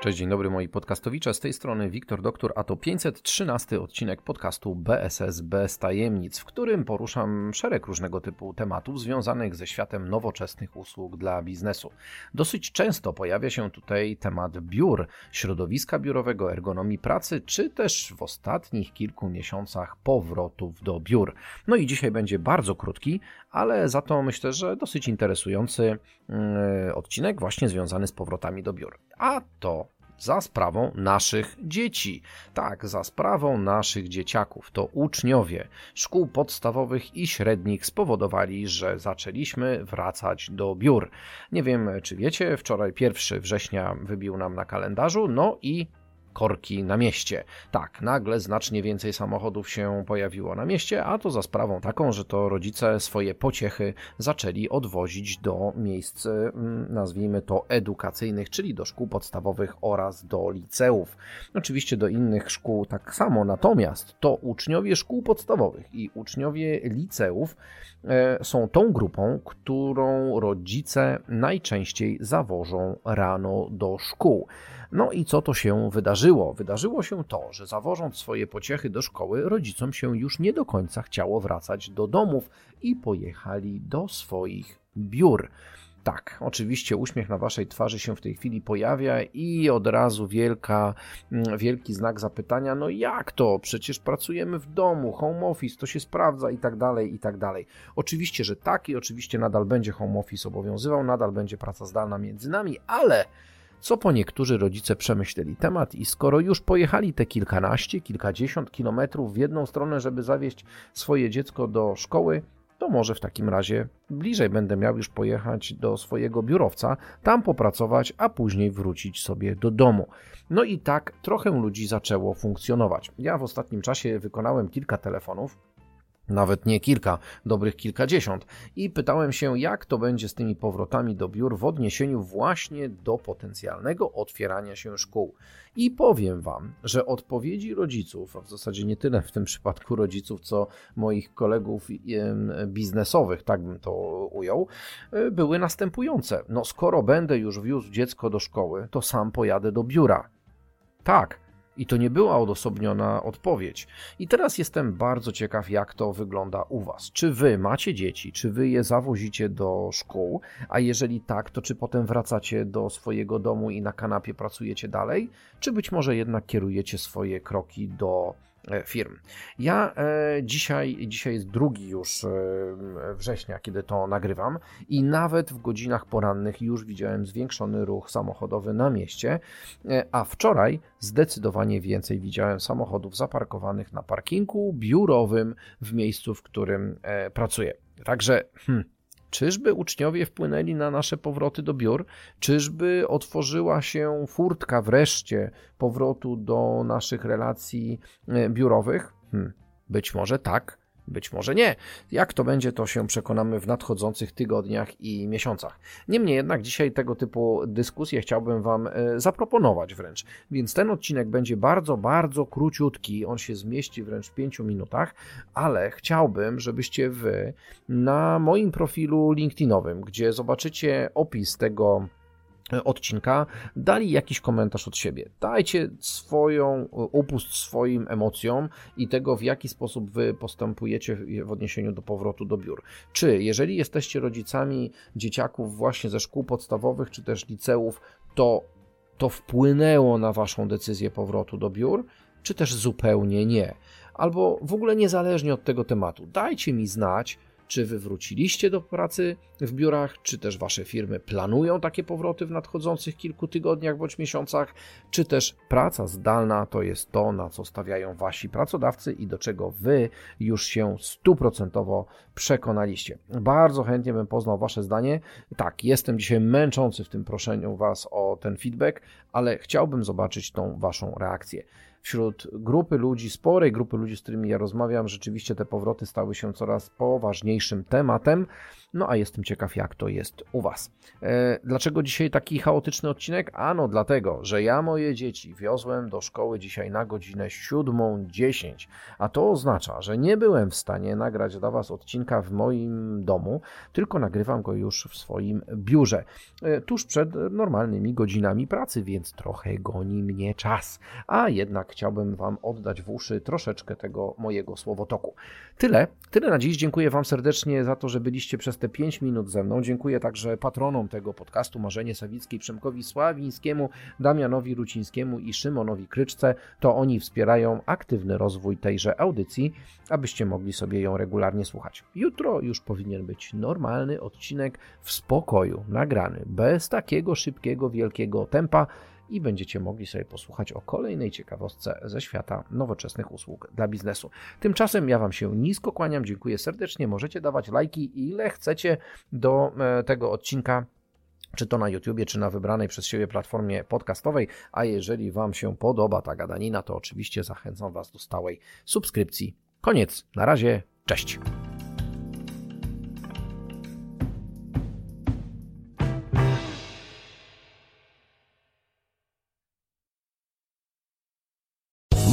Cześć, dzień dobry moi podcastowicze, z tej strony Wiktor Doktor, a to 513 odcinek podcastu BSS bez tajemnic, w którym poruszam szereg różnego typu tematów związanych ze światem nowoczesnych usług dla biznesu. Dosyć często pojawia się tutaj temat biur, środowiska biurowego, ergonomii pracy, czy też w ostatnich kilku miesiącach powrotów do biur. No i dzisiaj będzie bardzo krótki, ale za to myślę, że dosyć interesujący mm, odcinek właśnie związany z powrotami do biur. A to za sprawą naszych dzieci. Tak, za sprawą naszych dzieciaków. To uczniowie szkół podstawowych i średnich spowodowali, że zaczęliśmy wracać do biur. Nie wiem, czy wiecie, wczoraj 1 września wybił nam na kalendarzu, no i korki na mieście. Tak, nagle znacznie więcej samochodów się pojawiło na mieście, a to za sprawą taką, że to rodzice swoje pociechy zaczęli odwozić do miejsc, mm, nazwijmy to edukacyjnych, czyli do szkół podstawowych oraz do liceów. Oczywiście do innych szkół tak samo, natomiast to uczniowie szkół podstawowych i uczniowie liceów e, są tą grupą, którą rodzice najczęściej zawożą rano do szkół. No i co to się wydarzyło? Wydarzyło się to, że zawożąc swoje pociechy do szkoły, rodzicom się już nie do końca chciało wracać do domów i pojechali do swoich biur. Tak, oczywiście uśmiech na waszej twarzy się w tej chwili pojawia i od razu wielka, mm, wielki znak zapytania, no jak to? Przecież pracujemy w domu, home office, to się sprawdza i tak dalej, i tak dalej. Oczywiście, że tak i oczywiście nadal będzie home office obowiązywał, nadal będzie praca zdalna między nami, ale co po niektórzy rodzice przemyśleli temat i skoro już pojechali te kilkanaście, kilkadziesiąt kilometrów w jedną stronę, żeby zawieźć swoje dziecko do szkoły, to może w takim razie bliżej będę miał już pojechać do swojego biurowca, tam popracować, a później wrócić sobie do domu. No i tak trochę ludzi zaczęło funkcjonować. Ja w ostatnim czasie wykonałem kilka telefonów nawet nie kilka, dobrych kilkadziesiąt, i pytałem się, jak to będzie z tymi powrotami do biur w odniesieniu właśnie do potencjalnego otwierania się szkół. I powiem Wam, że odpowiedzi rodziców, a w zasadzie nie tyle w tym przypadku rodziców, co moich kolegów biznesowych, tak bym to ujął, e, były następujące. No, skoro będę już wiózł dziecko do szkoły, to sam pojadę do biura. Tak, i to nie była odosobniona odpowiedź. I teraz jestem bardzo ciekaw, jak to wygląda u Was. Czy Wy macie dzieci, czy Wy je zawozicie do szkół, a jeżeli tak, to czy potem wracacie do swojego domu i na kanapie pracujecie dalej, czy być może jednak kierujecie swoje kroki do firm. Ja e, dzisiaj, dzisiaj jest drugi już e, września, kiedy to nagrywam i nawet w godzinach porannych już widziałem zwiększony ruch samochodowy na mieście, a wczoraj zdecydowanie więcej widziałem samochodów zaparkowanych na parkingu biurowym w miejscu, w którym pracuję. Także hmm, Czyżby uczniowie wpłynęli na nasze powroty do biur? Czyżby otworzyła się furtka wreszcie powrotu do naszych relacji e, biurowych? Hmm, być może tak, być może nie. Jak to będzie, to się przekonamy w nadchodzących tygodniach i miesiącach. Niemniej jednak dzisiaj tego typu dyskusje chciałbym Wam e, zaproponować wręcz. Więc ten odcinek będzie bardzo, bardzo króciutki. On się zmieści wręcz w 5 minutach, ale chciałbym, żebyście Wy na moim profilu LinkedInowym, gdzie zobaczycie opis tego odcinka, dali jakiś komentarz od siebie. Dajcie swoją, upust swoim emocjom i tego, w jaki sposób wy postępujecie w odniesieniu do powrotu do biur. Czy jeżeli jesteście rodzicami dzieciaków właśnie ze szkół podstawowych, czy też liceów, to to wpłynęło na waszą decyzję powrotu do biur, czy też zupełnie nie. Albo w ogóle niezależnie od tego tematu. Dajcie mi znać, czy wy wróciliście do pracy w biurach, czy też wasze firmy planują takie powroty w nadchodzących kilku tygodniach bądź miesiącach, czy też praca zdalna to jest to, na co stawiają wasi pracodawcy i do czego wy już się stuprocentowo przekonaliście. Bardzo chętnie bym poznał wasze zdanie. Tak, jestem dzisiaj męczący w tym proszeniu was o ten feedback, ale chciałbym zobaczyć tą waszą reakcję wśród grupy ludzi, sporej grupy ludzi, z którymi ja rozmawiam, rzeczywiście te powroty stały się coraz poważniejszym tematem. No a jestem ciekaw, jak to jest u Was. E, dlaczego dzisiaj taki chaotyczny odcinek? Ano dlatego, że ja moje dzieci wiozłem do szkoły dzisiaj na godzinę 7.10, a to oznacza, że nie byłem w stanie nagrać dla Was odcinka w moim domu, tylko nagrywam go już w swoim biurze, e, tuż przed normalnymi godzinami pracy, więc trochę goni mnie czas, a jednak chciałbym Wam oddać w uszy troszeczkę tego mojego słowotoku. Tyle, tyle na dziś. Dziękuję Wam serdecznie za to, że byliście przez te 5 minut ze mną. Dziękuję także patronom tego podcastu Marzenie Sawickiej, Przemkowi Sławińskiemu, Damianowi Rucińskiemu i Szymonowi Kryczce. To oni wspierają aktywny rozwój tejże audycji, abyście mogli sobie ją regularnie słuchać. Jutro już powinien być normalny odcinek w spokoju, nagrany, bez takiego szybkiego, wielkiego tempa i będziecie mogli sobie posłuchać o kolejnej ciekawostce ze świata nowoczesnych usług dla biznesu. Tymczasem ja Wam się nisko kłaniam, dziękuję serdecznie. Możecie dawać lajki ile chcecie do e, tego odcinka czy to na YouTubie, czy na wybranej przez siebie platformie podcastowej. A jeżeli Wam się podoba ta gadanina, to oczywiście zachęcam Was do stałej subskrypcji. Koniec. Na razie. Cześć.